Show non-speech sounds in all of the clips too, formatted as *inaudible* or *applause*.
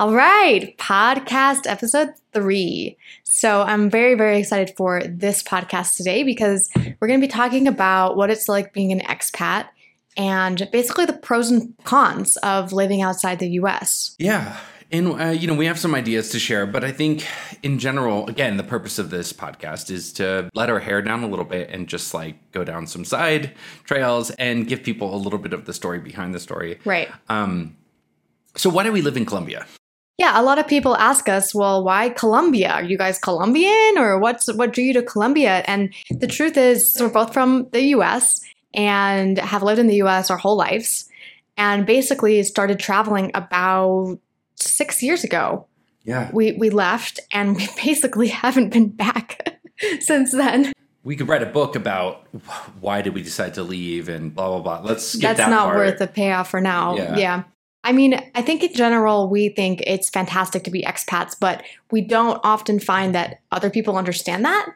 All right, podcast episode three. So I'm very, very excited for this podcast today because we're going to be talking about what it's like being an expat and basically the pros and cons of living outside the US. Yeah. And, uh, you know, we have some ideas to share, but I think in general, again, the purpose of this podcast is to let our hair down a little bit and just like go down some side trails and give people a little bit of the story behind the story. Right. Um, so, why do we live in Colombia? Yeah, a lot of people ask us, well, why Colombia? Are you guys Colombian or what's what drew you to Colombia? And the truth is we're both from the US and have lived in the US our whole lives and basically started traveling about 6 years ago. Yeah. We we left and we *laughs* basically haven't been back *laughs* since then. We could write a book about why did we decide to leave and blah blah blah. Let's skip That's that not part. worth the payoff for now. Yeah. yeah. I mean, I think in general, we think it's fantastic to be expats, but we don't often find that other people understand that.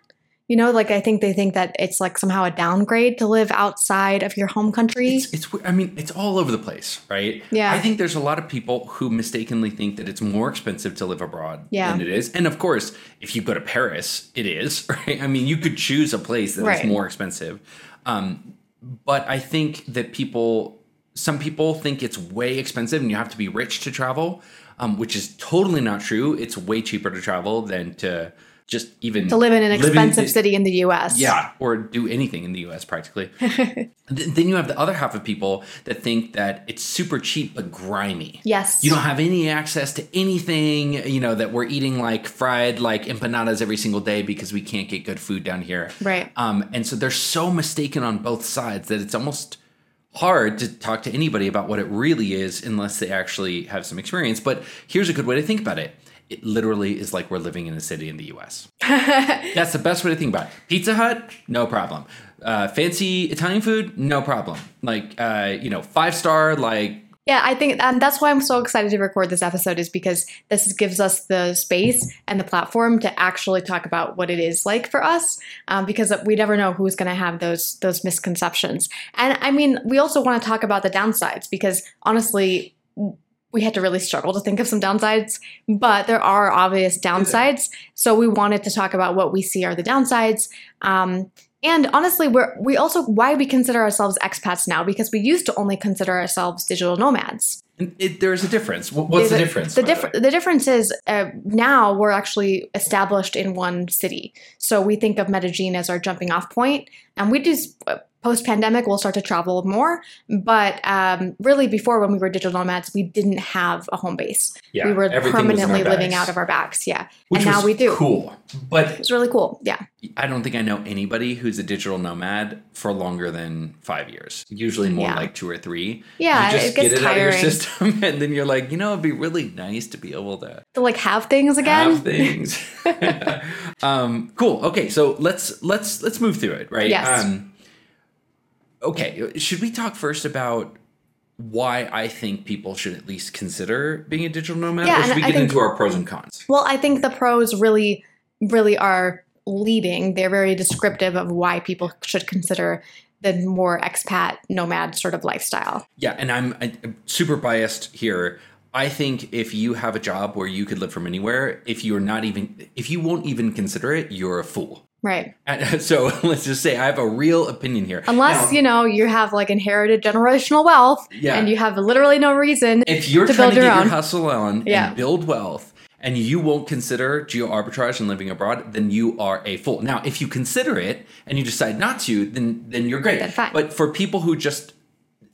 You know, like I think they think that it's like somehow a downgrade to live outside of your home country. It's, it's I mean it's all over the place, right? Yeah. I think there's a lot of people who mistakenly think that it's more expensive to live abroad Yeah. than it is. And of course, if you go to Paris, it is, *laughs* right? I mean, you could choose a place that is Right. more expensive. Um, but I think that people some people think it's way expensive and you have to be rich to travel, um, which is totally not true. It's way cheaper to travel than to just even to live in an live in- expensive city in the US. yeah, or do anything in the US practically. *laughs* Th- then you have the other half of people that think that it's super cheap but grimy. Yes. You don't have any access to anything, you know, that we're eating like fried like empanadas every single day because we can't get good food down here. Right. Um, and so they're so mistaken on both sides that it's almost hard to talk to anybody about what it really is unless they actually have some experience. But here's a good way to think about it. It literally is like we're living in a city in the US. *laughs* That's the best way to think about it. Pizza Hut, no problem. Uh, fancy Italian food, no problem. Like, uh, you know, five star, like, Yeah, I think that's why I'm so excited to record this episode is because this gives us the space and the platform to actually talk about what it is like for us, um, because we never know who's going to have those those misconceptions. And I mean, we also want to talk about the downsides because honestly, we had to really struggle to think of some downsides, but there are obvious downsides. So we wanted to talk about what we see are the downsides. Um, and honestly, we're we also why we consider ourselves expats now because we used to only consider ourselves digital nomads. it, there's a difference. What- What's the, difference? The, by the diff- the difference is uh, now we're actually established in one city. So we think of Medellin as our jumping off point, and we just post pandemic we'll start to travel more. But um, really, before when we were digital nomads, we didn't have a home base. Yeah, we were everything was in permanently living out of our backs Yeah, Which and now we do. Cool. But It's really cool. Yeah. I don't think I know anybody who's a digital nomad for longer than five years. Usually more Yeah. like two or three. Yeah, you just it gets get it out of your system, *laughs* and then you're like, you know, it'd be really nice to be able to To like have things again. have things. *laughs* *laughs* um, cool. Okay, so let's let's let's move through it, right? Yes. Um, okay, should we talk first about why I think people should at least consider being a digital nomad, Yeah, or should we I get think- into our pros and cons? Well, I think the pros really, really are leading. They're very descriptive of why people should consider the more expat nomad sort of lifestyle. Yeah, and I'm, I'm super biased here. I think if you have a job where you could live from anywhere, if you're not even, if you won't even consider it, you're a fool. Right. And *laughs* so *laughs* let's just say I have a real opinion here. Unless, Now, you know, you have like inherited generational wealth Yeah. and you have literally no reason. if you're to trying build to your get own. your hustle on Yeah. and build wealth, and you won't consider geo arbitrage and living abroad, then you are a fool. Now, if you consider it and you decide not to, then then you're great. Fine. But for people who just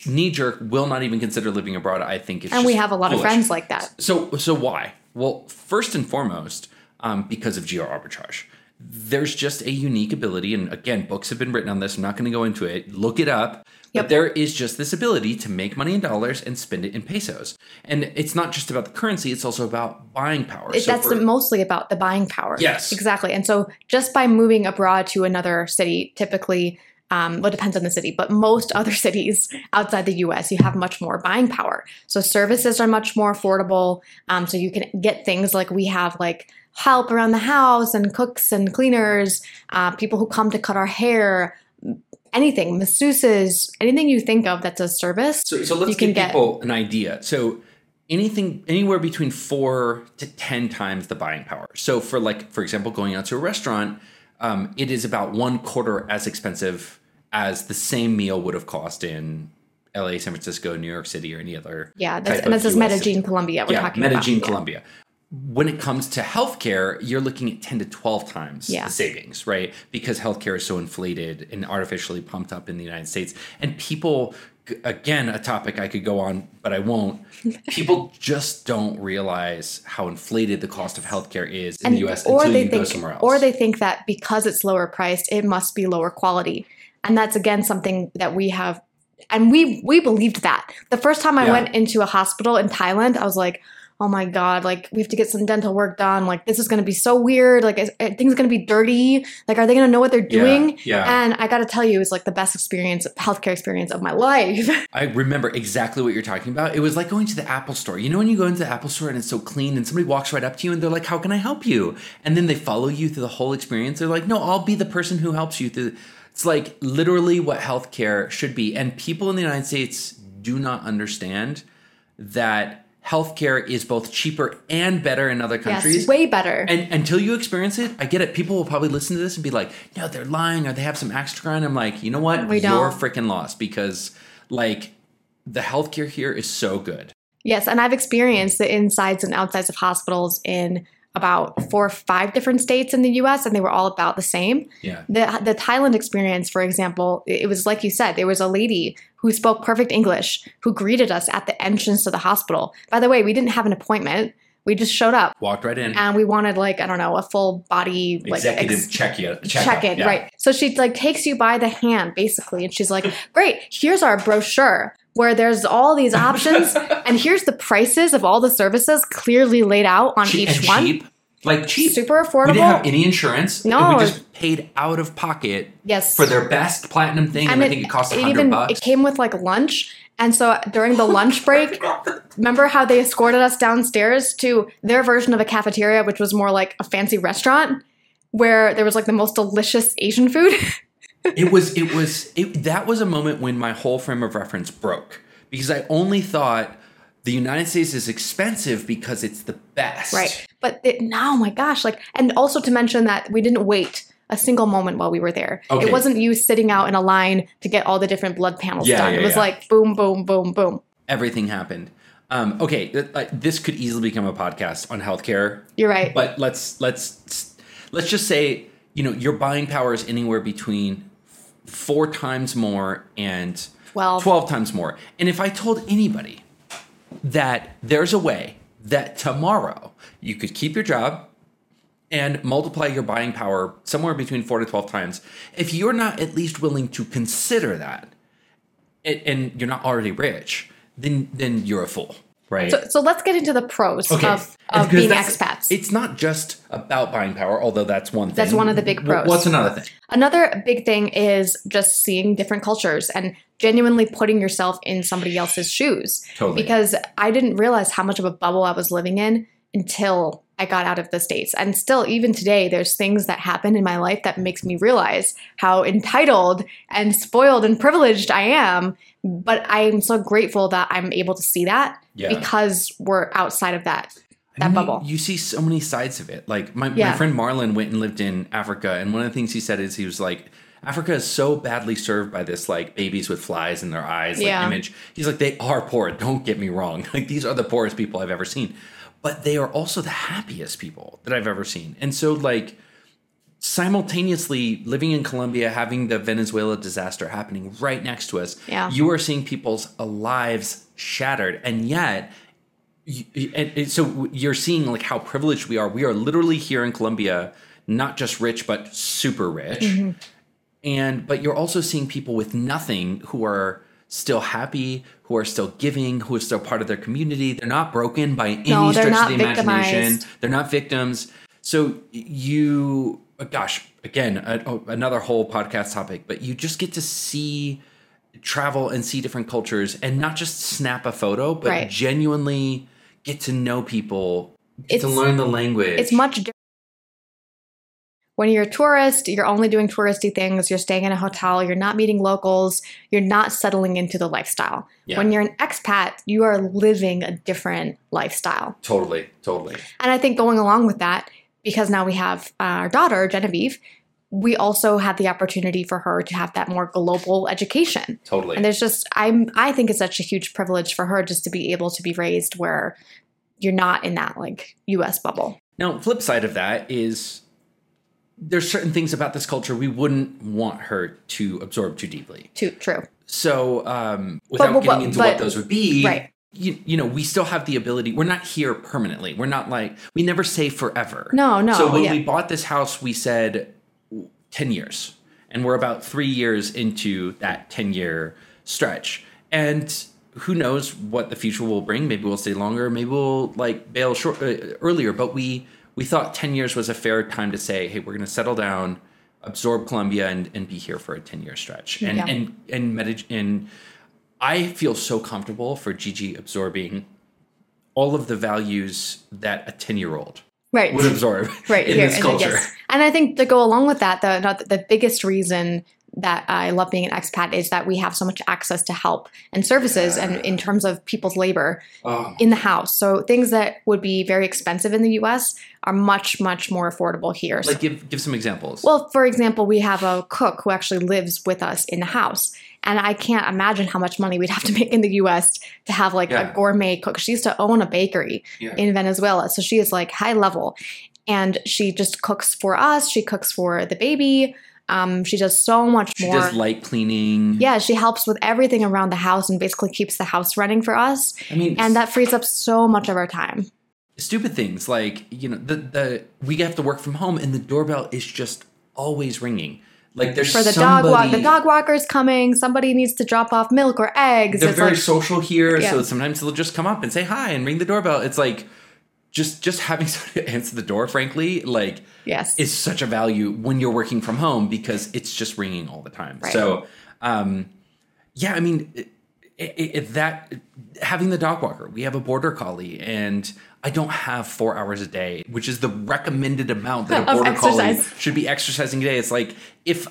knee jerk will not even consider living abroad, I think it's and we have a lot of friends like that. So so why? Well, first and foremost, um, because of geo arbitrage. There's just a unique ability, and again, books have been written on this. I'm not going to go into it. Look it up. Yep. But there is just this ability to make money in dollars and spend it in pesos. And it's not just about the currency; it's also about buying power. It- So That's for- mostly about the buying power. Yes. Exactly. And so just by moving abroad to another city, typically, um, well, it depends on the city, but most *laughs* other cities outside the US, you have much more buying power. So services are much more affordable. Um, so you can get things like we have, like help around the house and cooks and cleaners, uh, people who come to cut our hair, anything, masseuses, anything you think of that's a service. So, so let's you give get- people an idea. So, anything anywhere between four to ten times the buying power. So for like for example, going out to a restaurant, um, it is about one quarter as expensive as the same meal would have cost in LA, San Francisco, New York City, or any other. Yeah, that's, and this is Medellin. Colombia. We're yeah, talking Medellin, about. Colombia. When it comes to healthcare, you're looking at 10 to 12 times Yeah. the savings, right? Because healthcare is so inflated and artificially pumped up in the United States. And people, again, a topic I could go on, but I won't. *laughs* People just don't realize how inflated the cost of healthcare is in the US or until they you think, go somewhere else. or they think that because it's lower priced, it must be lower quality, and that's again something that we have, and we we believed that the first time I Yeah. went into a hospital in Thailand, I was like. Oh my god! Like we have to get some dental work done. Like this is going to be so weird. Like is, are things going to be dirty. Like are they going to know what they're doing? yeah. And I got to tell you, it was like the best experience, healthcare experience of my life. *laughs* I remember exactly what you're talking about. It was like going to the Apple store. You know, when you go into the Apple store and it's so clean and somebody walks right up to you and they're like, How can I help you? And then they follow you through the whole experience. They're like, No, I'll be the person who helps you through. It's like literally what healthcare should be. And people in the United States do not understand that healthcare is both cheaper and better in other countries. yes, way better. And until you experience it, I get it. People will probably listen to this and be like, "No, they're lying, or they have some extra." And I'm like, you know what? We don't. You're freaking lost because, like, the healthcare here is so good. Yes, and I've experienced the insides and outsides of hospitals in about four or five different states in the US, and they were all about the same. Yeah, The, the Thailand experience, for example, it was like you said, there was a lady who spoke perfect English who greeted us at the entrance to the hospital. By the way, we didn't have an appointment. We just showed up walked right in. and we wanted like, I don't know, a full body like Executive ex- check you check in, right? So she like takes you by the hand basically, and she's like, "Great, here's our brochure where there's all these *laughs* options, and here's the prices of all the services clearly laid out on Cheap each and one. cheap, like cheap. Super We affordable. didn't have any insurance. and No. we just paid out of pocket yes, for their best platinum thing, and, I think it cost a hundred even bucks. it came with like lunch. And so during the oh lunch break, remember how they escorted us downstairs to their version of a cafeteria, which was more like a fancy restaurant, where there was like the most delicious Asian food. *laughs* it was it was it, that was a moment when my whole frame of reference broke because I only thought the United States is expensive because it's the best. Right. But it, no, my gosh, like, and also to mention that we didn't wait a single moment while we were there. Okay. It wasn't you sitting out in a line to get all the different blood panels Yeah, done. yeah, it was yeah. like boom, boom, boom, boom. Everything happened. Um, okay, this could easily become a podcast on healthcare, You're right. but let's let's let's just say you know your buying power is anywhere between four times more and 12. 12 times more. And if I told anybody that there's a way that tomorrow you could keep your job and multiply your buying power somewhere between 4 to 12 times, if you're not at least willing to consider that and, and you're not already rich, then then you're a fool, right? so, so let's get into the pros Okay. of, of being expats. It's not just about buying power, although that's one thing. That's one of the big pros. What's another thing? Another big thing is just seeing different cultures and genuinely putting yourself in somebody else's shoes. Totally. Because I didn't realize how much of a bubble I was living in until I got out of the States. And still, even today, there's things that happen in my life that makes me realize how entitled and spoiled and privileged I am. But I'm so grateful that I'm able to see that Yeah. because we're outside of that that I mean, bubble. You, you see so many sides of it. Like my, my friend Marlon went and lived in Africa, and one of the things he said is he was like, Africa is so badly served by this like babies with flies in their eyes like Yeah. image. He's like, they are poor. Don't get me wrong. *laughs* Like these are the poorest people I've ever seen, but they are also the happiest people that I've ever seen. And so like simultaneously living in Colombia, having the Venezuela disaster happening right next to us, Yeah. you are seeing people's lives shattered, and yet you- and, and so you're seeing like how privileged we are. We are literally here in Colombia, not just rich but super rich, Mm-hmm. and but you're also seeing people with nothing who are still happy, who are still giving, who are still part of their community. They're not broken by any No, stretch of the imagination. They're not victims. So you, Uh, gosh, again, a, oh, another whole podcast topic, but you just get to see travel and see different cultures and not just snap a photo, but Right. genuinely get to know people, get to learn the language. it's much different when you're a tourist, you're only doing touristy things, you're staying in a hotel, you're not meeting locals, you're not settling into the lifestyle. Yeah. When you're an expat, you are living a different lifestyle. Totally, totally. And I think going along with that, because now we have our daughter, Genevieve, we also had the opportunity for her to have that more global education. Totally. And there's just I'm I think it's such a huge privilege for her just to be able to be raised where you're not in that like US bubble. Now, flip side of that is there's certain things about this culture we wouldn't want her to absorb too deeply. Too true. So, um, without but- getting into but- what those would be, right. You, you know, we still have the ability. We're not here permanently. We're not like we never say forever. No, no, So when yeah. we bought this house, we said ten years, and we're about three years into that ten year stretch, and who knows what the future will bring? Maybe we'll stay longer. Maybe we'll like bail short uh, earlier. But we we thought ten years was a fair time to say, hey, we're going to settle down, absorb Colombia, and, and be here for a ten year stretch. And Yeah. and and medit- and I feel so comfortable for Gigi absorbing all of the values that a ten year old Right. would absorb *laughs* right in here this and, culture. yes. and i think to go along with that the, the the biggest reason that i love being an expat is that we have so much access to help and services and in terms of people's labor Oh, in the house so things that would be very expensive in the us are much much more affordable here like give give some examples. well for example we have a cook who actually lives with us in the house and i can't imagine how much money we'd have to make in the us to have like Yeah. a gourmet cook she used to own a bakery Yeah. in venezuela so she is like high level and she just cooks for us she cooks for the baby um, she does so much she more She does light cleaning. yeah she helps with everything around the house and basically keeps the house running for us I mean, and that frees up so much of our time stupid things like you know the the we have to work from home and the doorbell is just always ringing. Like there's for the somebody, dog walk the dog walker's coming somebody needs to drop off milk or eggs They're it's very like social here, so sometimes they'll just come up and say hi and ring the doorbell. It's like just just having *laughs* somebody answer the door, frankly, like yes is such a value when you're working from home because it's just ringing all the time. Right. So, um, yeah, I mean, it, it, it, that having the dog walker, we have a border collie, and I don't have four hours a day, which is the recommended amount that *laughs* a border collie should be exercising a day. It's like if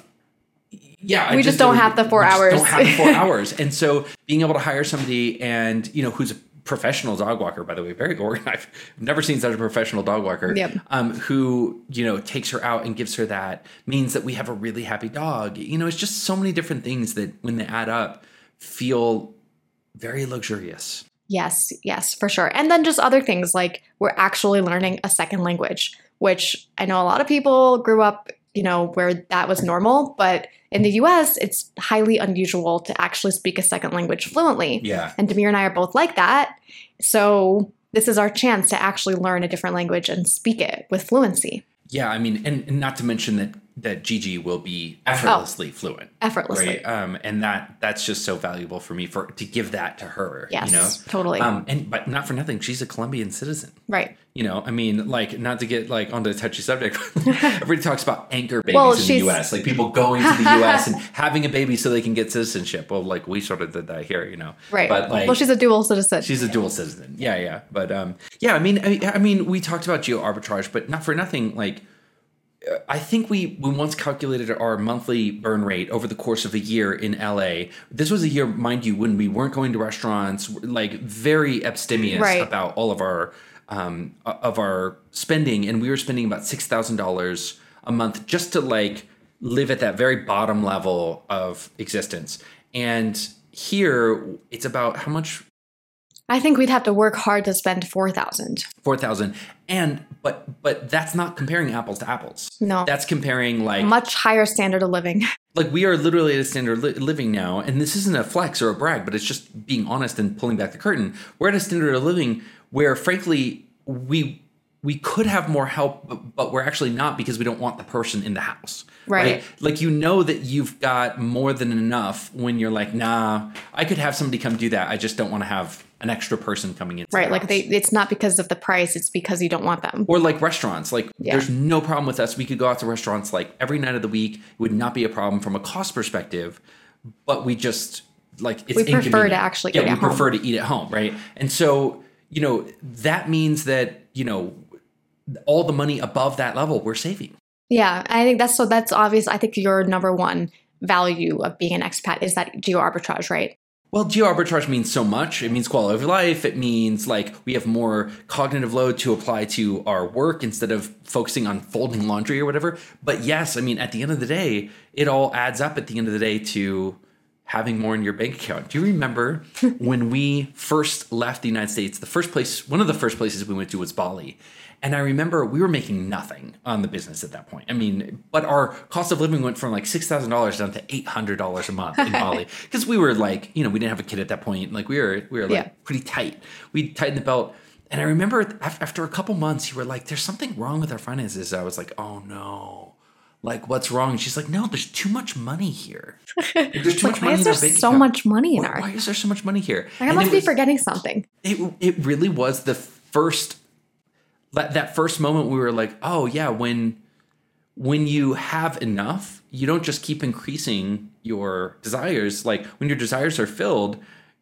yeah, I We just don't have the four just hours. Don't have the four *laughs* hours, and so being able to hire somebody and you know who's a professional dog walker, by the way, very organized. *laughs* I've never seen such a professional dog walker. Yep. Um, who you know takes her out and gives her that means that we have a really happy dog. You know, it's just so many different things that when they add up, feel very luxurious. Yes, yes, for sure. And then just other things like we're actually learning a second language, which I know a lot of people grew up, you know, where that was normal, but in the US, it's highly unusual to actually speak a second language fluently. Yeah. And Demir and I are both like that. So this is our chance to actually learn a different language and speak it with fluency, Yeah, I mean, and, and not to mention that that Gigi will be effortlessly fluent. effortlessly. Right. Um, and that that's just so valuable for me for to give that to her. Yes, You know? totally. Um, and but not for nothing, she's a Colombian citizen. right. You know, I mean, like not to get like onto a touchy subject. *laughs* Everybody talks about anchor babies Well, in the U.S. Like people going to the *laughs* U.S. and having a baby so they can get citizenship. Well, like we sort of did that here, you know. Right. But like, well, she's a dual citizen. She's a dual citizen. Yeah, yeah. But um, yeah. I mean, I, I mean, we talked about geo arbitrage, but not for nothing. Like, I think we we once calculated our monthly burn rate over the course of a year in LA. This was a year, mind you, when we weren't going to restaurants, like very abstemious Right. about all of our um of our spending, and we were spending about six thousand dollars a month just to like live at that very bottom level of existence. And here, it's about how much I think we'd have to work hard to spend 4000 four thousand. And but but that's not comparing apples to apples. No. that's comparing like Much higher standard of living. *laughs* like we are literally at a standard li- living now and this isn't a flex or a brag but it's just being honest and pulling back the curtain. We're at a standard of living where frankly we we could have more help but, but we're actually not because we don't want the person in the house. Right. like you know that you've got more than enough when you're like nah i could have somebody come do that. I just don't want to have an extra person coming in Right. Like they it's not because of the price, it's because you don't want them. or like restaurants like Yeah. there's no problem with us we could go out to restaurants like every night of the week it would not be a problem from a cost perspective but we just like it's We prefer to actually yeah eat we at home. prefer to eat at home right and so you know that means that you know all the money above that level we're saving Yeah, I think that's so. That's obvious. I think your number one value of being an expat is that geo arbitrage, right? Well, geo arbitrage means so much. It means quality of life. It means like we have more cognitive load to apply to our work instead of focusing on folding laundry or whatever. But yes, I mean, at the end of the day, it all adds up at the end of the day to having more in your bank account. Do you remember *laughs* when we first left the United States? The first place, one of the first places we went to was Bali. And I remember we were making nothing on the business at that point. I mean, but our cost of living went from like six thousand dollars down to eight hundred dollars a month in *laughs* Bali because we were like, you know, we didn't have a kid at that point. Like we were, we were like Yeah. pretty tight. We tightened the belt. And I remember after a couple months, you were like, "There's something wrong with our finances." I was like, "Oh no." Like what's wrong? And she's like, no, there's too much money here. Like, *laughs* there's too Like, much why money is in there our so account. much money in Why, our? why is there so much money here? Like, I must be was- forgetting something. it it really was the first that that first moment we were like, oh yeah, when when you have enough, you don't just keep increasing your desires. Like when your desires are filled,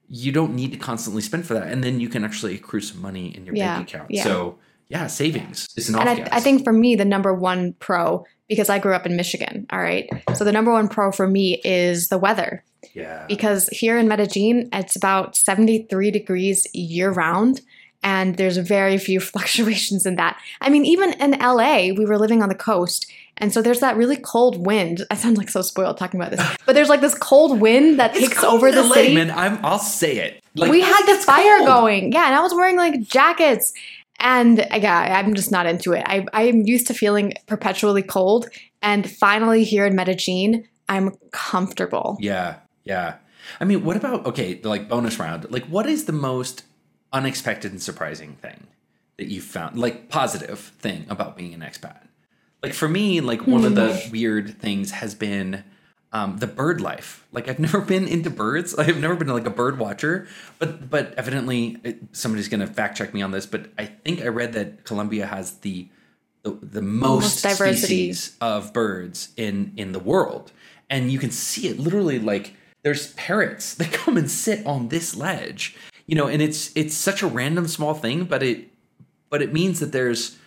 you don't need to constantly spend for that, and then you can actually accrue some money in your Yeah, bank account. yeah. So yeah, savings is an And I. I think for me, the number one pro, because I grew up in Michigan, all right. So the number one pro for me is the weather. yeah, because here in Medellin, it's about 73 degrees year round. And there's very few *laughs* fluctuations in that. I mean, even in LA, we were living on the coast. And so there's that really cold wind. I sound like so spoiled talking about this, *laughs* but there's like this cold wind that It's takes over the LA, city. Man, I'm, I'll say it. Like, we had the fire cold. going. Yeah, and I was wearing like jackets. And uh, yeah, I'm just not into it. I, I'm used to feeling perpetually cold. And finally, here in Medellin, I'm comfortable. Yeah, yeah. I mean, what about okay, like bonus round? Like, what is the most unexpected and surprising thing that you found, like positive thing about being an expat? Like for me, like one of the weird things has been um, the bird life. Like I've *laughs* never been into birds. *laughs* I've never been like a bird watcher, but but evidently it, somebody's going to fact check me on this. But I think I read that Colombia has the the, the most, Most species of birds in in the world, and you can see it literally. Like there's parrots *laughs* that come and sit on this ledge, you know, and it's it's such a random small thing, but it but it means that there's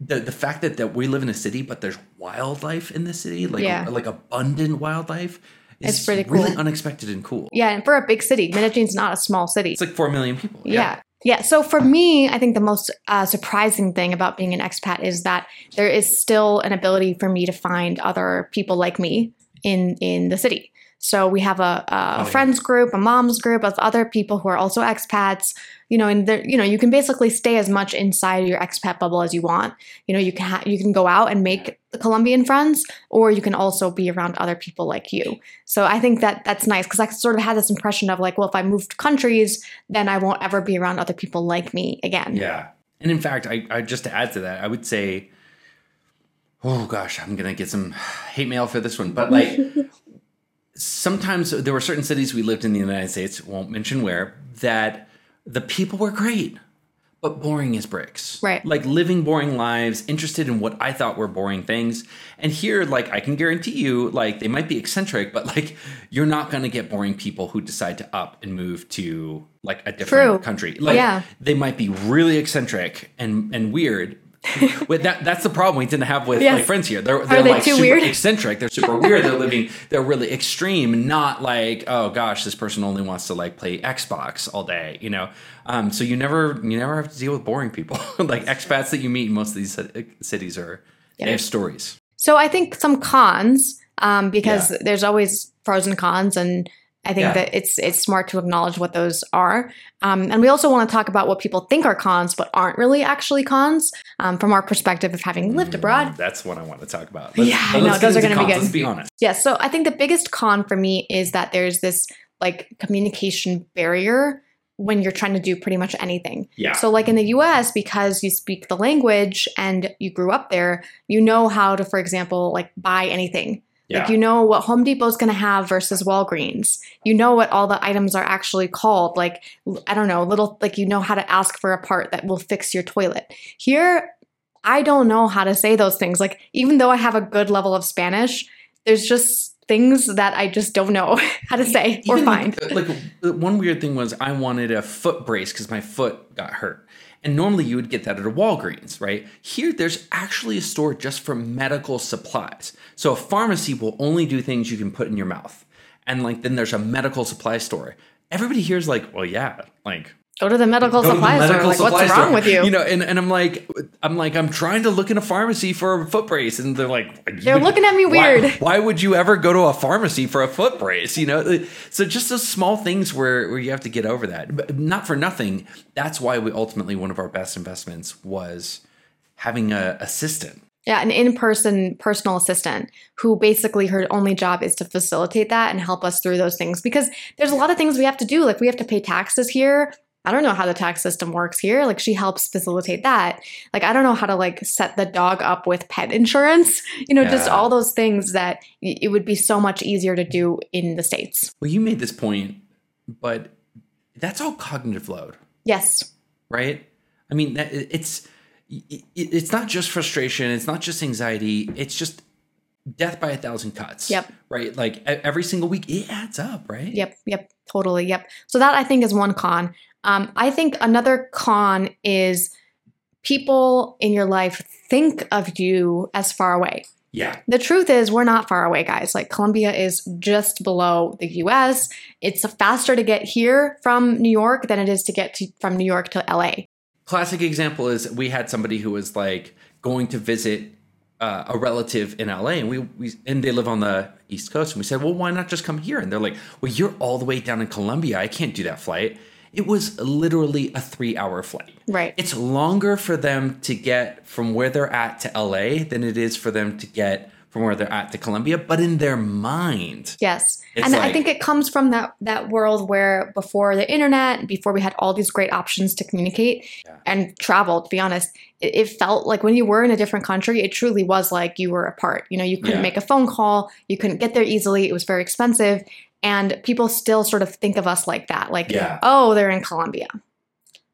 the the fact that, that we live in a city, but there's wildlife in the city, like Yeah. like abundant wildlife. Is It's pretty really cool. unexpected and cool. Yeah, and for a big city, Medellin's not a small city. It's like four million people. yeah. Yeah. So for me, I think the most uh, surprising thing about being an expat is that there is still an ability for me to find other people like me in in the city. So we have a, a Oh, yeah. friends group, a moms group of other people who are also expats. You know, and you know you can basically stay as much inside your expat bubble as you want. You know, you can ha- you can go out and make Colombian friends, or you can also be around other people like you. So I think that that's nice because I sort of had this impression of like, well, if I moved countries, then I won't ever be around other people like me again. Yeah. And in fact, I, I just to add to that, I would say, oh gosh, I'm gonna get some hate mail for this one, but like *laughs* sometimes there were certain cities we lived in the United States, won't mention where, that the people were great, but boring as bricks. Right. Like living boring lives, interested in what I thought were boring things. And here, like I can guarantee you, like they might be eccentric, but like you're not gonna get boring people who decide to up and move to like a different True. country. Like Yeah. they might be really eccentric and and weird. With that, that's the problem we tend to have with Yes. like friends here. They're they're they like super weird? eccentric. They're super weird. They're living. They're really extreme. Not like oh gosh, this person only wants to like play Xbox all day. You know. Um. So you never you never have to deal with boring people. *laughs* like expats that you meet in most of these cities are Yeah. they have stories. So I think some cons, um, because Yeah. there's always pros and cons, and I think Yeah. that it's it's smart to acknowledge what those are. Um, and we also want to talk about what people think are cons, but aren't really actually cons, um, from our perspective of having lived abroad. Mm, That's what I want to talk about. Yeah, I but know, those are gonna be cons. good. Let's be honest. Yeah, so I think the biggest con for me is that there's this like communication barrier when you're trying to do pretty much anything. Yeah. So like in the US because you speak the language and you grew up there, you know how to for example like buy anything. Yeah. Like you know what Home Depot's going to have versus Walgreens. You know what all the items are actually called. Like I don't know, little like you know how to ask for a part that will fix your toilet. Here I don't know how to say those things. Like even though I have a good level of Spanish, there's just things that I just don't know *laughs* how to say or Even, find. Like, like one weird thing was I wanted a foot brace because my foot got hurt. And normally you would get that at a Walgreens, right? Here, there's actually a store just for medical supplies. So a pharmacy will only do things you can put in your mouth. And like then there's a medical supply store. Everybody here is like, well, yeah, like Go to the medical go supply store. medical Like, supply what's store. wrong with you? You know, and, and I'm like, I'm like, I'm trying to look in a pharmacy for a foot brace, and they're like, They're looking at me why- weird. *laughs* Why, would you ever go to a pharmacy for a foot brace? You know, so just those small things where where you have to get over that. But not for nothing. That's why we ultimately one of our best investments was having a assistant. Yeah, an in-person personal assistant who basically her only job is to facilitate that and help us through those things because there's a lot of things we have to do like we have to pay taxes here. I don't know how the tax system works here. Like she helps facilitate that. Like I don't know how to like set the dog up with pet insurance. You know, just all those things that it would be so much easier to do in the states. Well, you made this point, but that's all cognitive load. Yes. right? I mean, that- it's it's not just frustration. It's not just anxiety. It's just death by a thousand cuts. Yep. Right. Like every single week, it adds up. Right. Yep, yep, totally, yep. So that I think is one con. Um, I think another con is people in your life think of you as far away. Yeah. The truth is, we're not far away, guys. Like Colombia is just below the US. It's faster to get here from New York than it is to get to, from New York to LA. Classic example is we had somebody who was like going to visit uh, a relative in LA, and we, we and they live on the East Coast, and we said, well, why not just come here? And they're like, well, you're all the way down in Colombia. I can't do that flight. It was literally a three-hour flight. Right. it's longer for them to get from where they're at to LA than it is for them to get from where they're at to Colombia, but in their mind. Yes. And I think it comes from that that world where before the internet, before we had all these great options to communicate Yeah. and travel, to be honest, it, it felt like when you were in a different country, it truly was like you were apart. You know, you couldn't Yeah. make a phone call, you couldn't get there easily, it was very expensive. And people still sort of think of us like that, like, Yeah. oh, they're in Colombia.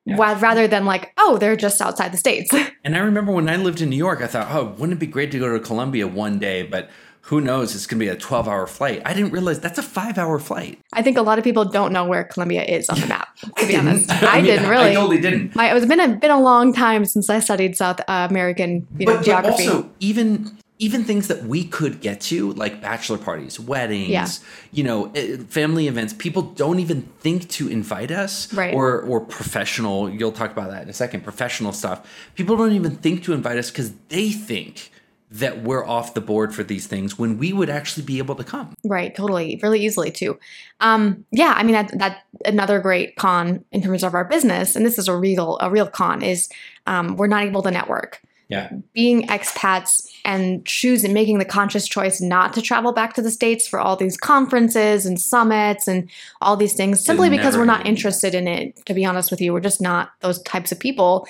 Yeah. Rather than like, oh, they're just outside the States. *laughs* And I remember when I lived in New York, I thought, oh, wouldn't it be great to go to Colombia one day? But who knows? It's going to be a 12 hour flight. I didn't realize that's a five hour flight. I think a lot of people don't know where Colombia is on the map, *laughs* to be honest. I I, mean, didn't really. I totally didn't. My, it's been a been a long time since I studied South American you know, But, but geography. also, even even things that we could get to, like bachelor parties, weddings, Yeah. you know, eh, family events, people don't even think to invite us, Right. Or or professional. You'll talk about that in a second. Professional stuff. People don't even think to invite us because they think that we're off the board for these things when we would actually be able to come. right, totally, really easily too. Um, yeah, I mean that that another great con in terms of our business, and this is a real a real con is um, we're not able to network. Yeah. Being expats and choosing making the conscious choice not to travel back to the states for all these conferences and summits and all these things simply because we're not gonna do that. interested in it. To be honest with you, we're just not those types of people.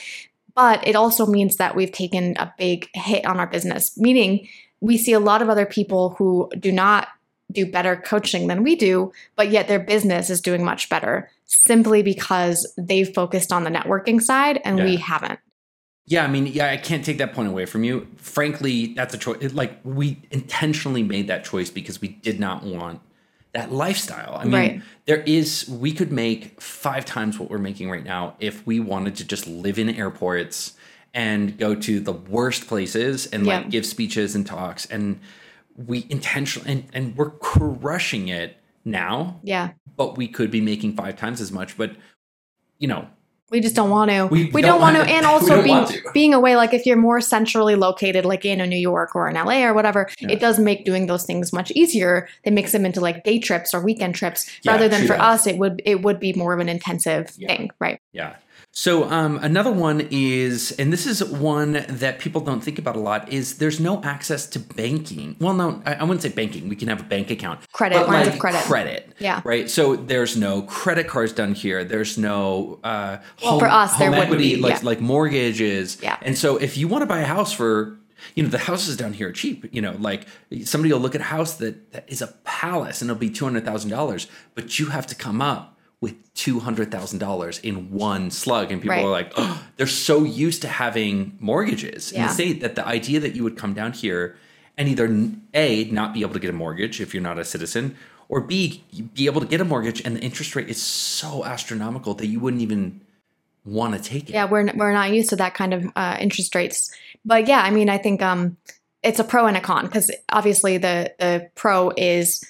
But it also means that we've taken a big hit on our business, meaning we see a lot of other people who do not do better coaching than we do, but yet their business is doing much better simply because they've focused on the networking side and we haven't. Yeah, I mean, yeah, I can't take that point away from you. Frankly, that's a choice. Like we intentionally made that choice because we did not want that lifestyle. I mean, Right. there is we could make five times what we're making right now if we wanted to just live in airports and go to the worst places and like give speeches and talks and we intentionally and, and we're crushing it now, Yeah. but we could be making five times as much. But you know, We just don't want to. We We, don't don't, want to. *laughs* And also being being away, like if you're more centrally located, like in a New York or in LA or whatever, Yeah. it does make doing those things much easier. It makes them into like day trips or weekend trips, Yeah, rather than for that. us, it would it would be more of an intensive Yeah. thing, right? Yeah. So um, another one is, and this is one that people don't think about a lot, is there's no access to banking. Well, no, I, I wouldn't say banking. We can have a bank account. Credit, lines of credit. Credit. Yeah. Right. So there's no credit cards done here. There's no uh, Well, home, for us, home wouldn't equity, be, like yeah. like mortgages. Yeah. And so if you want to buy a house for you know the houses down here are cheap you know like somebody will look at a house that, that is a palace and it'll be $200000 but you have to come up with $200000 in one slug and people Right. are like oh, they're so used to having mortgages in Yeah. the state that the idea that you would come down here and either a not be able to get a mortgage if you're not a citizen or b be able to get a mortgage and the interest rate is so astronomical that you wouldn't even want to take it. Yeah, we're we're not used to that kind of uh, interest rates. But yeah, I mean, I think um, it's a pro and a con because obviously the the pro is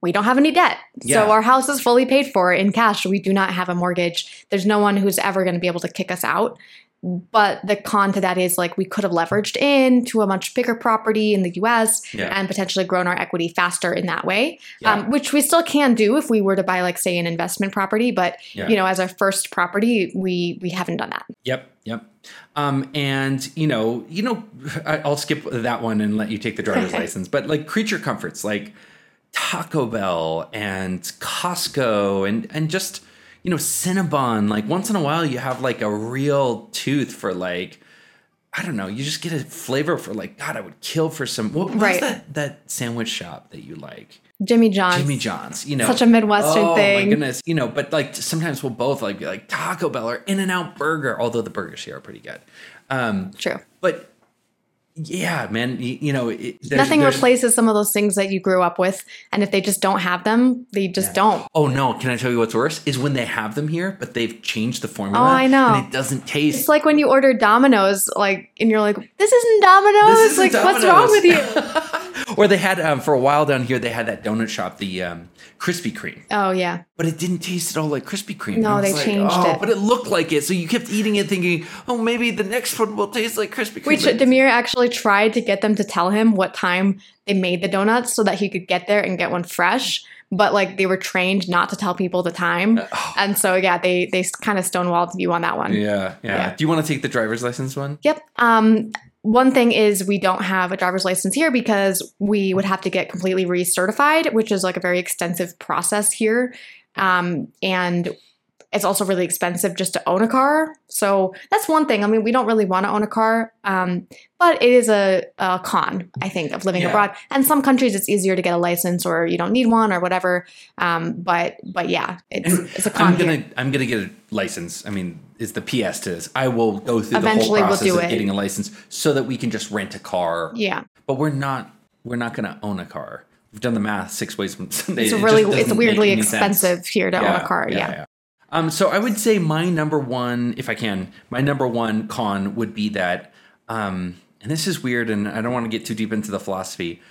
we don't have any debt, Yeah. so our house is fully paid for in cash. We do not have a mortgage. There's no one who's ever going to be able to kick us out. But the con to that is like we could have leveraged in to a much bigger property in the U.S. Yeah. and potentially grown our equity faster in that way, Yeah. um, which we still can do if we were to buy like say an investment property. But you know, as our first property, we we haven't done that. Yep, yep. Um, and you know, you know, I'll skip that one and let you take the driver's *laughs* license. But like creature comforts, like Taco Bell and Costco, and and just you know, Cinnabon. Like once in a while, you have like a real tooth for like. I don't know. You just get a flavor for like God. I would kill for some. What was Right. that that sandwich shop that you like? Jimmy John's. Jimmy John's. You know, Such a Midwestern oh, thing. Oh my goodness. You know, but like sometimes we'll both like be like Taco Bell or In and Out Burger. Although the burgers here are pretty good. Um, True. but yeah, man. You, you know, it, there's, Nothing there's- replaces some of those things that you grew up with, and if they just don't have them, they just don't. Oh no! Can I tell you what's worse? Is when they have them here, but they've changed the formula. Oh, I know. And it doesn't taste. It's like when you order Domino's, like, and you're like, "This isn't Domino's." This isn't like, what's wrong with you? *laughs* or they had um, for a while down here. They had that donut shop, the um, Krispy Kreme. oh yeah, but it didn't taste at all like Krispy Kreme. No, And I was they changed oh, it. But it looked like it, so you kept eating it, thinking, "Oh, maybe the next one will taste like Krispy Kreme." which Demir actually tried to get them to tell him what time they made the donuts so that he could get there and get one fresh. But like they were trained not to tell people the time, oh, and so yeah, they they kind of stonewalled you on that one. yeah, yeah, Yeah. Do you want to take the driver's license one? Yep. Um, one thing is we don't have a driver's license here because we would have to get completely recertified, which is like a very extensive process here. Um, and it's also really expensive just to own a car. So that's one thing. I mean, we don't really want to own a car, um, but it is a, a con, I think, of living Yeah. abroad. And some countries it's easier to get a license or you don't need one or whatever. Um, but but yeah, it's, it's a con. I'm gonna here. I'm gonna get a license. I mean, is the PS to this? I will go through Eventually the whole process do of getting a license so that we can just rent a car. Yeah, But we're not we're not gonna own a car. We've done the math six ways from *laughs* Sunday. it's really just it's weirdly any sense. expensive here to own a car. yeah. Um, so I would say my number one, if I can, my number one con would be that, um, and this is weird, and I don't want to get too deep into the philosophy.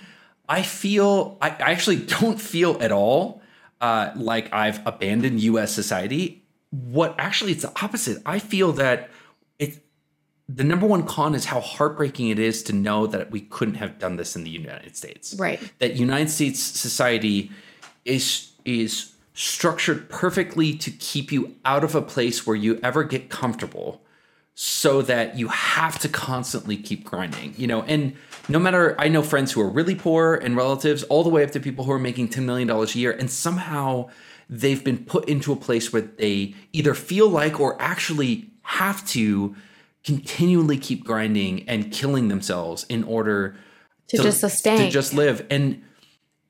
I feel I, I actually *laughs* don't feel at all uh, like I've abandoned U.S. society. What actually, it's the opposite. I feel that it. The number one con is how heartbreaking it is to know that we couldn't have done this in the United States Right. that United States society is is structured perfectly to keep you out of a place where you ever get comfortable so that you have to constantly keep grinding you know and no matter i know friends who are really poor and relatives all the way up to people who are making $10 million a year and somehow they've been put into a place where they either feel like or actually have to continually keep grinding and killing themselves in order To just sustain. to just live and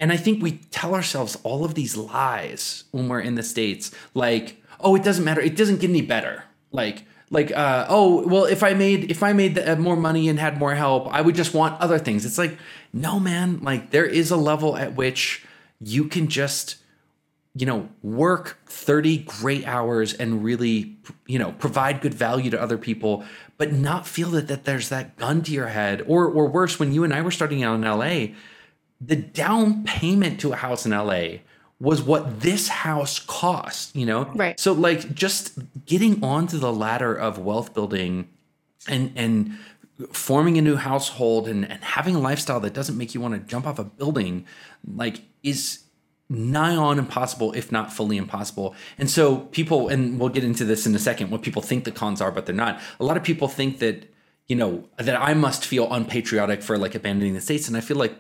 and i think we tell ourselves all of these lies when we're in the states like oh it doesn't matter. It doesn't get any better. Like like uh, oh well if i made if i made the, uh, more money and had more help i would just want other things. It's like no man. Like there is a level at which you can just you know work 30 great hours and really you know provide good value to other people but not feel that, that there's that gun to your head. Or or worse when you and i were starting out in la the down payment to a house in LA was what this house cost, you know? Right. So like just getting onto the ladder of wealth building and and forming a new household and, and having a lifestyle that doesn't make you want to jump off a building like is nigh on impossible if not fully impossible and so people and we'll get into this in a second what people think the cons are but they're not a lot of people think that you know that i must feel unpatriotic for like abandoning the states and i feel like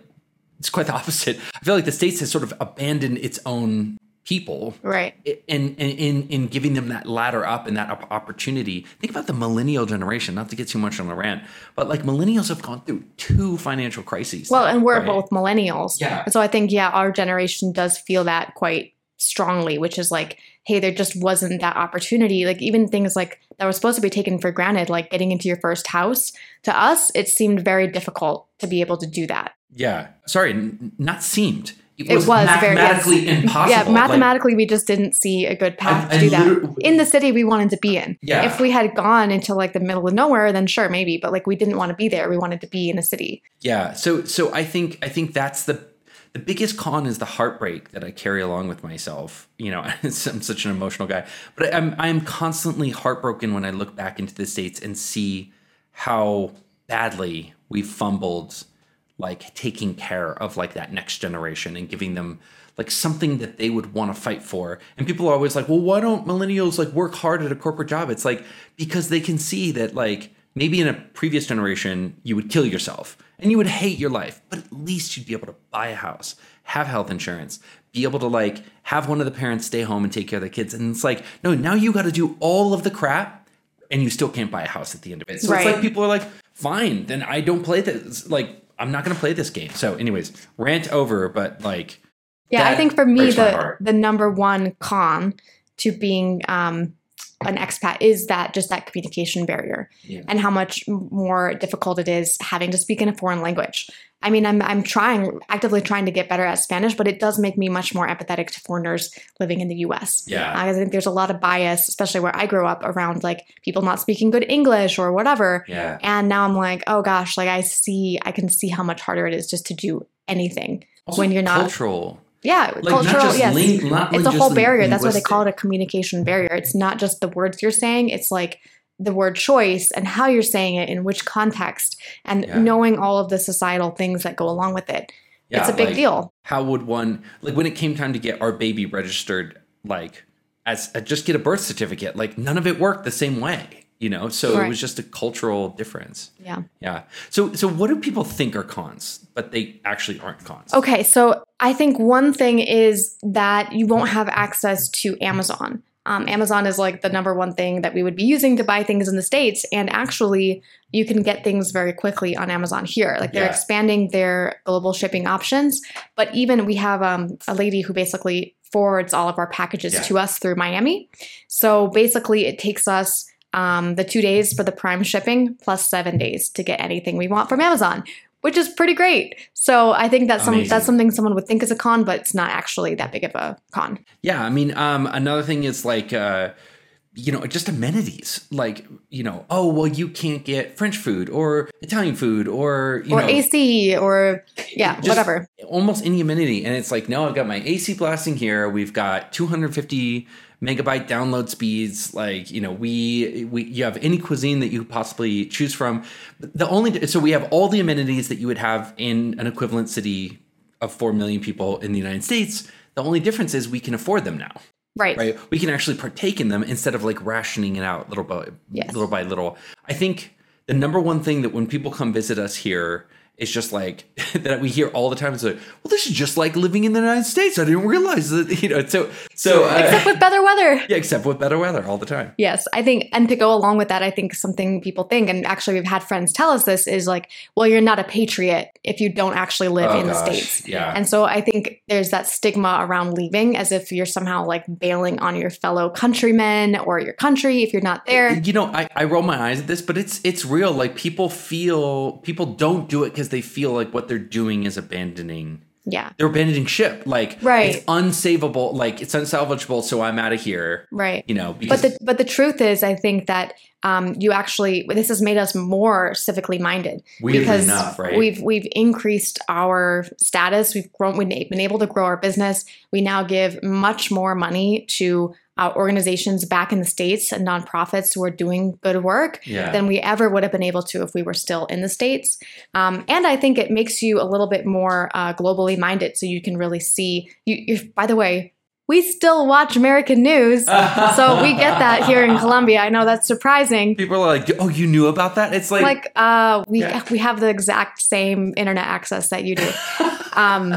it's quite the opposite i feel like the states has sort of abandoned its own people Right. in, in in in giving them that ladder up and that opportunity. Think about the millennial generation. Not to get too much on the rant, but like millennials have gone through two financial crises. Well, and we're right? both millennials. Yeah. And so I think, yeah, our generation does feel that quite strongly, which is like, hey, there just wasn't that opportunity. Like even things like that were supposed to be taken for granted, like getting into your first house, to us, it seemed very difficult to be able to do that. Yeah, sorry, n- not seemed. it It was, was very- mathematically yes. impossible. Yeah, Like, mathematically, we just didn't see a good path I to do that in the city we wanted to be in. Yeah. If we had gone into like the middle of nowhere, then sure, maybe. But like, we didn't want to be there. We wanted to be in a city. Yeah. So so I think I think that's the the biggest con is the heartbreak that I carry along with myself. You know, *laughs* I'm such an emotional guy, but I'm I'm constantly heartbroken when I look back into the states and see how badly we fumbled like taking care of like that next generation and giving them like something that they would want to fight for. And people are always like, "Well, why don't millennials like work hard at a corporate job?" It's like because they can see that like maybe in a previous generation you would kill yourself and you would hate your life, but at least you'd be able to buy a house, have health insurance, be able to like have one of the parents stay home and take care of the kids. And it's like, no, now you got to do all of the crap and you still can't buy a house at the end of it. So Right. it's like people are like, fine, then I don't play this. Like, I'm not going to play this game. So, anyways, rant over, but like, Yeah, I think for me, the the number one con to being um, an expat is that just that communication barrier Yeah. and how much more difficult it is having to speak in a foreign language. I mean, I'm I'm trying actively trying to get better at Spanish, but it does make me much more empathetic to foreigners living in the U.S. Yeah. Uh, I think there's a lot of bias, especially where I grew up, around like people not speaking good English or whatever. yeah. And now I'm like, oh gosh, like I see, I can see how much harder it is just to do anything Also when you're not cultural. Yeah, Like, cultural. yes, ling- not it's a whole barrier. That's why they call it a communication barrier. It's not just the words you're saying. It's like the word choice and how you're saying it in which context, and Yeah. knowing all of the societal things that go along with it. Yeah, it's a big like, deal. How would one like when it came time to get our baby registered? Like, as uh, just get a birth certificate. Like, none of it worked the same way. You know, so it was just a cultural difference. Yeah. Yeah. So, so what do people think are cons, but they actually aren't cons? Okay, so I think one thing is that you won't have access to Amazon. Um, Amazon is like the number one thing that we would be using to buy things in the States. And actually, you can get things very quickly on Amazon here. Like they're Yeah. expanding their global shipping options. But even we have um, a lady who basically forwards all of our packages Yeah. to us through Miami. So basically, it takes us um, the two days for the prime shipping plus seven days to get anything we want from Amazon, which is pretty great. So I think that's some that's something someone would think is a con, but it's not actually that big of a con. Yeah, I mean, um, another thing is like, uh, you know, just amenities. Like, you know, oh well, you can't get French food or Italian food or you or know, AC or yeah, whatever. Almost any amenity, and it's like, no, I've got my AC blasting here. We've got 250 megabyte download speeds. Like, you know, we we you have any cuisine that you possibly choose from. The only so we have all the amenities that you would have in an equivalent city of four million people in the United States. The only difference is we can afford them now Right. right? We can actually partake in them instead of like rationing it out little by Yes. little by little. I think the number one thing that when people come visit us here is just like *laughs* that we hear all the time is like, well, this is just like living in the United States. I didn't realize that, *laughs* you know. So, so uh, Except with better weather. *laughs* yeah, except with better weather all the time. Yes, I think, and to go along with that, I think something people think, and actually we've had friends tell us this, is like, well, you're not a patriot if you don't actually live Oh, in the States. yeah. And so I think there's that stigma around leaving as if you're somehow like bailing on your fellow countrymen or your country if you're not there. You know, I, I roll my eyes at this, but it's it's real. Like people feel people don't do it because they feel like what they're doing is abandoning Yeah, they're abandoning ship. Like Right. it's unsavable, like it's unsalvageable, so I'm out of here. right. You know, But the but the truth is, I think that um, you actually this has made us more civically minded Weirdly because enough, right? we've we've increased our status. We've grown. We've been able to grow our business. We now give much more money to uh, organizations back in the states and nonprofits who are doing good work Yeah. than we ever would have been able to if we were still in the states. Um, and I think it makes you a little bit more uh, globally minded, so you can really see. You, you, by the way, we still watch American news, so *laughs* we get that here in Colombia. I know that's surprising. People are like, "Oh, you knew about that?" It's like, Like uh, we Yeah. we have the exact same internet access that you do. *laughs* um,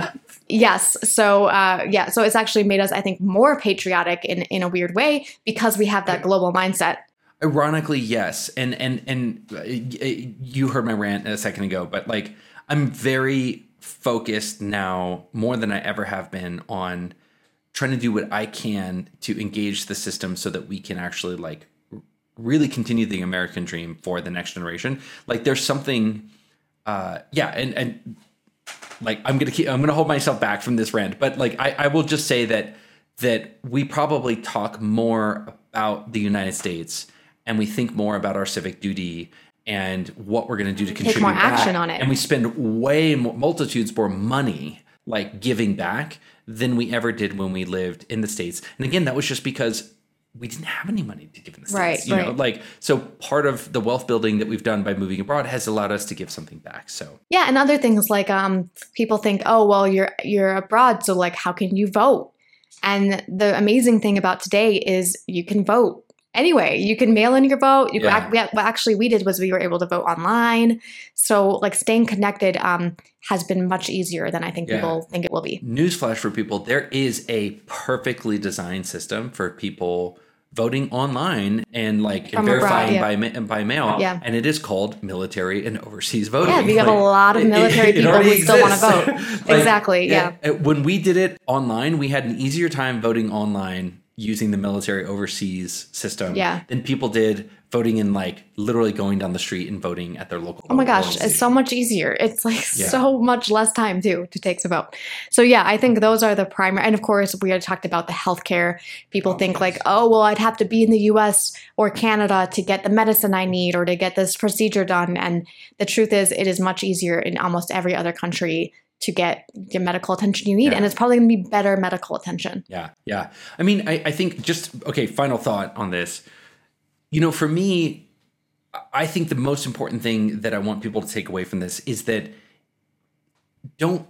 yes, so uh, yeah, so it's actually made us, I think, more patriotic in in a weird way because we have that global mindset. ironically, yes. And and and uh, you heard my rant a second ago, but like, I'm very focused now, more than I ever have been, on trying to do what I can to engage the system so that we can actually like really continue the American dream for the next generation. Like, there's something, uh, yeah, and and like I'm gonna keep I'm gonna hold myself back from this rant, but like I, I will just say that that we probably talk more about the United States and we think more about our civic duty and what we're going to do to contribute more action back, on it. and we spend way more multitudes more money like giving back than we ever did when we lived in the states and again that was just because we didn't have any money to give in the states Right, you know like so part of the wealth building that we've done by moving abroad has allowed us to give something back so. Yeah, and other things like um, people think, oh well, you're you're abroad, so like, how can you vote? And the amazing thing about today is you can vote anyway. You can mail in your vote. You Yeah. what actually we did was we were able to vote online. So like staying connected um, has been much easier than I think Yeah. people think it will be. newsflash for people there is a perfectly designed system for people voting online and like and From abroad, verifying yeah. by ma- by mail Yeah. and it is called military and overseas voting Yeah, we have a lot of military it people already who still want to vote. *laughs* Like, exactly. Yeah. when we did it online we had an easier time voting online using the military overseas system Yeah. than people did voting in like literally going down the street and voting at their local Oh my gosh, it's so much easier. It's like Yeah. so much less time too to take to vote. So yeah, I think those are the primary. And of course, we had talked about the healthcare. People think like, oh well, I'd have to be in the U.S. or Canada to get the medicine I need or to get this procedure done. And the truth is, it is much easier in almost every other country to get the medical attention you need, Yeah. and it's probably going to be better medical attention. Yeah, yeah. I mean, I, I think just okay. Final thought on this. You know, for me, I think the most important thing that I want people to take away from this is that don't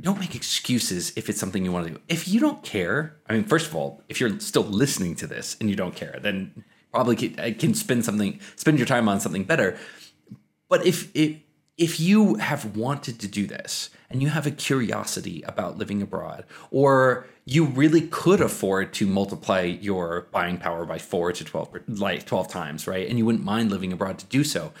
don't make excuses if it's something you want to do. If you don't care, I mean, first of all, if you're still listening to this and you don't care, then probably can, I uh, can spend something spend your time on something better. But if if if you have wanted to do this and you have a curiosity about living abroad, or you really could afford to multiply your buying power by four to twelve, like twelve times, right? And you wouldn't mind living abroad to do so,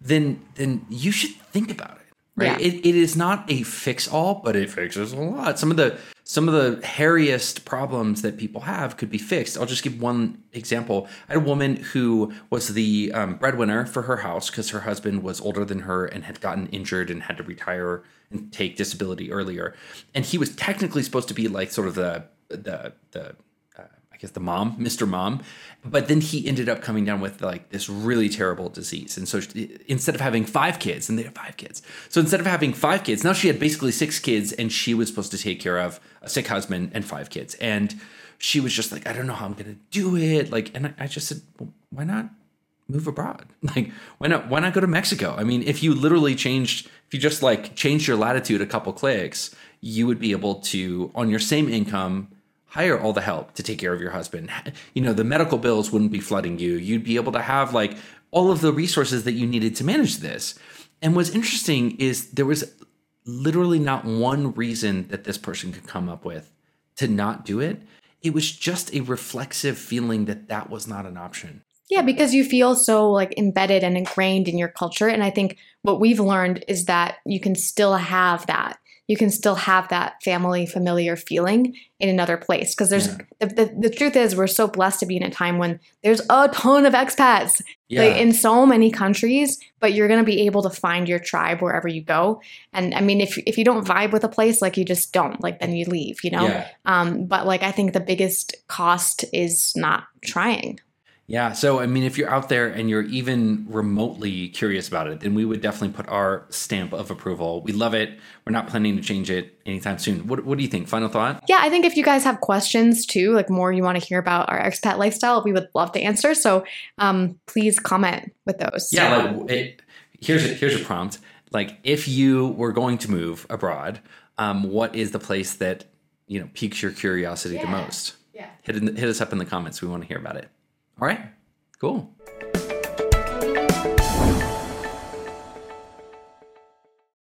then then you should think about it. Right. Yeah. It, it is not a fix all, but it fixes a lot. Some of the some of the hairiest problems that people have could be fixed. I'll just give one example. I had a woman who was the um, breadwinner for her house because her husband was older than her and had gotten injured and had to retire and take disability earlier. And he was technically supposed to be like sort of the the the guess the mom, Mr. Mom, but then he ended up coming down with like this really terrible disease. And so she, instead of having five kids, and they had five kids, so instead of having five kids, now she had basically six kids, and she was supposed to take care of a sick husband and five kids. And she was just like, I don't know how I'm gonna do it. Like, and I, I just said, well, why not move abroad? *laughs* Like, why not? Why not go to Mexico? I mean, if you literally changed, if you just like changed your latitude a couple clicks, you would be able to, on your same income, hire all the help to take care of your husband. You know, the medical bills wouldn't be flooding you. You'd be able to have like all of the resources that you needed to manage this. And what's interesting is there was literally not one reason that this person could come up with to not do it. It was just a reflexive feeling that that was not an option. Yeah, because you feel so like embedded and ingrained in your culture. And I think what we've learned is that you can still have that. You can still have that family, familiar feeling in another place. Because there's Yeah. the, the, the truth is, we're so blessed to be in a time when there's a ton of expats like, in so many countries, but you're going to be able to find your tribe wherever you go. And I mean, if, if you don't vibe with a place, like you just don't, like then you leave, you know? Yeah. Um, but like I think the biggest cost is not trying. Yeah. So, I mean, if you're out there and you're even remotely curious about it, then we would definitely put our stamp of approval. We love it. We're not planning to change it anytime soon. What, what do you think? Final thought? Yeah, I think if you guys have questions too, like more you want to hear about our expat lifestyle, we would love to answer. So um, please comment with those. Yeah. Like, it, here's, a, here's a prompt. Like, if you were going to move abroad, um, what is the place that, you know, piques your curiosity the most? Yeah. Hit, in, hit us up in the comments. We want to hear about it. All right, cool.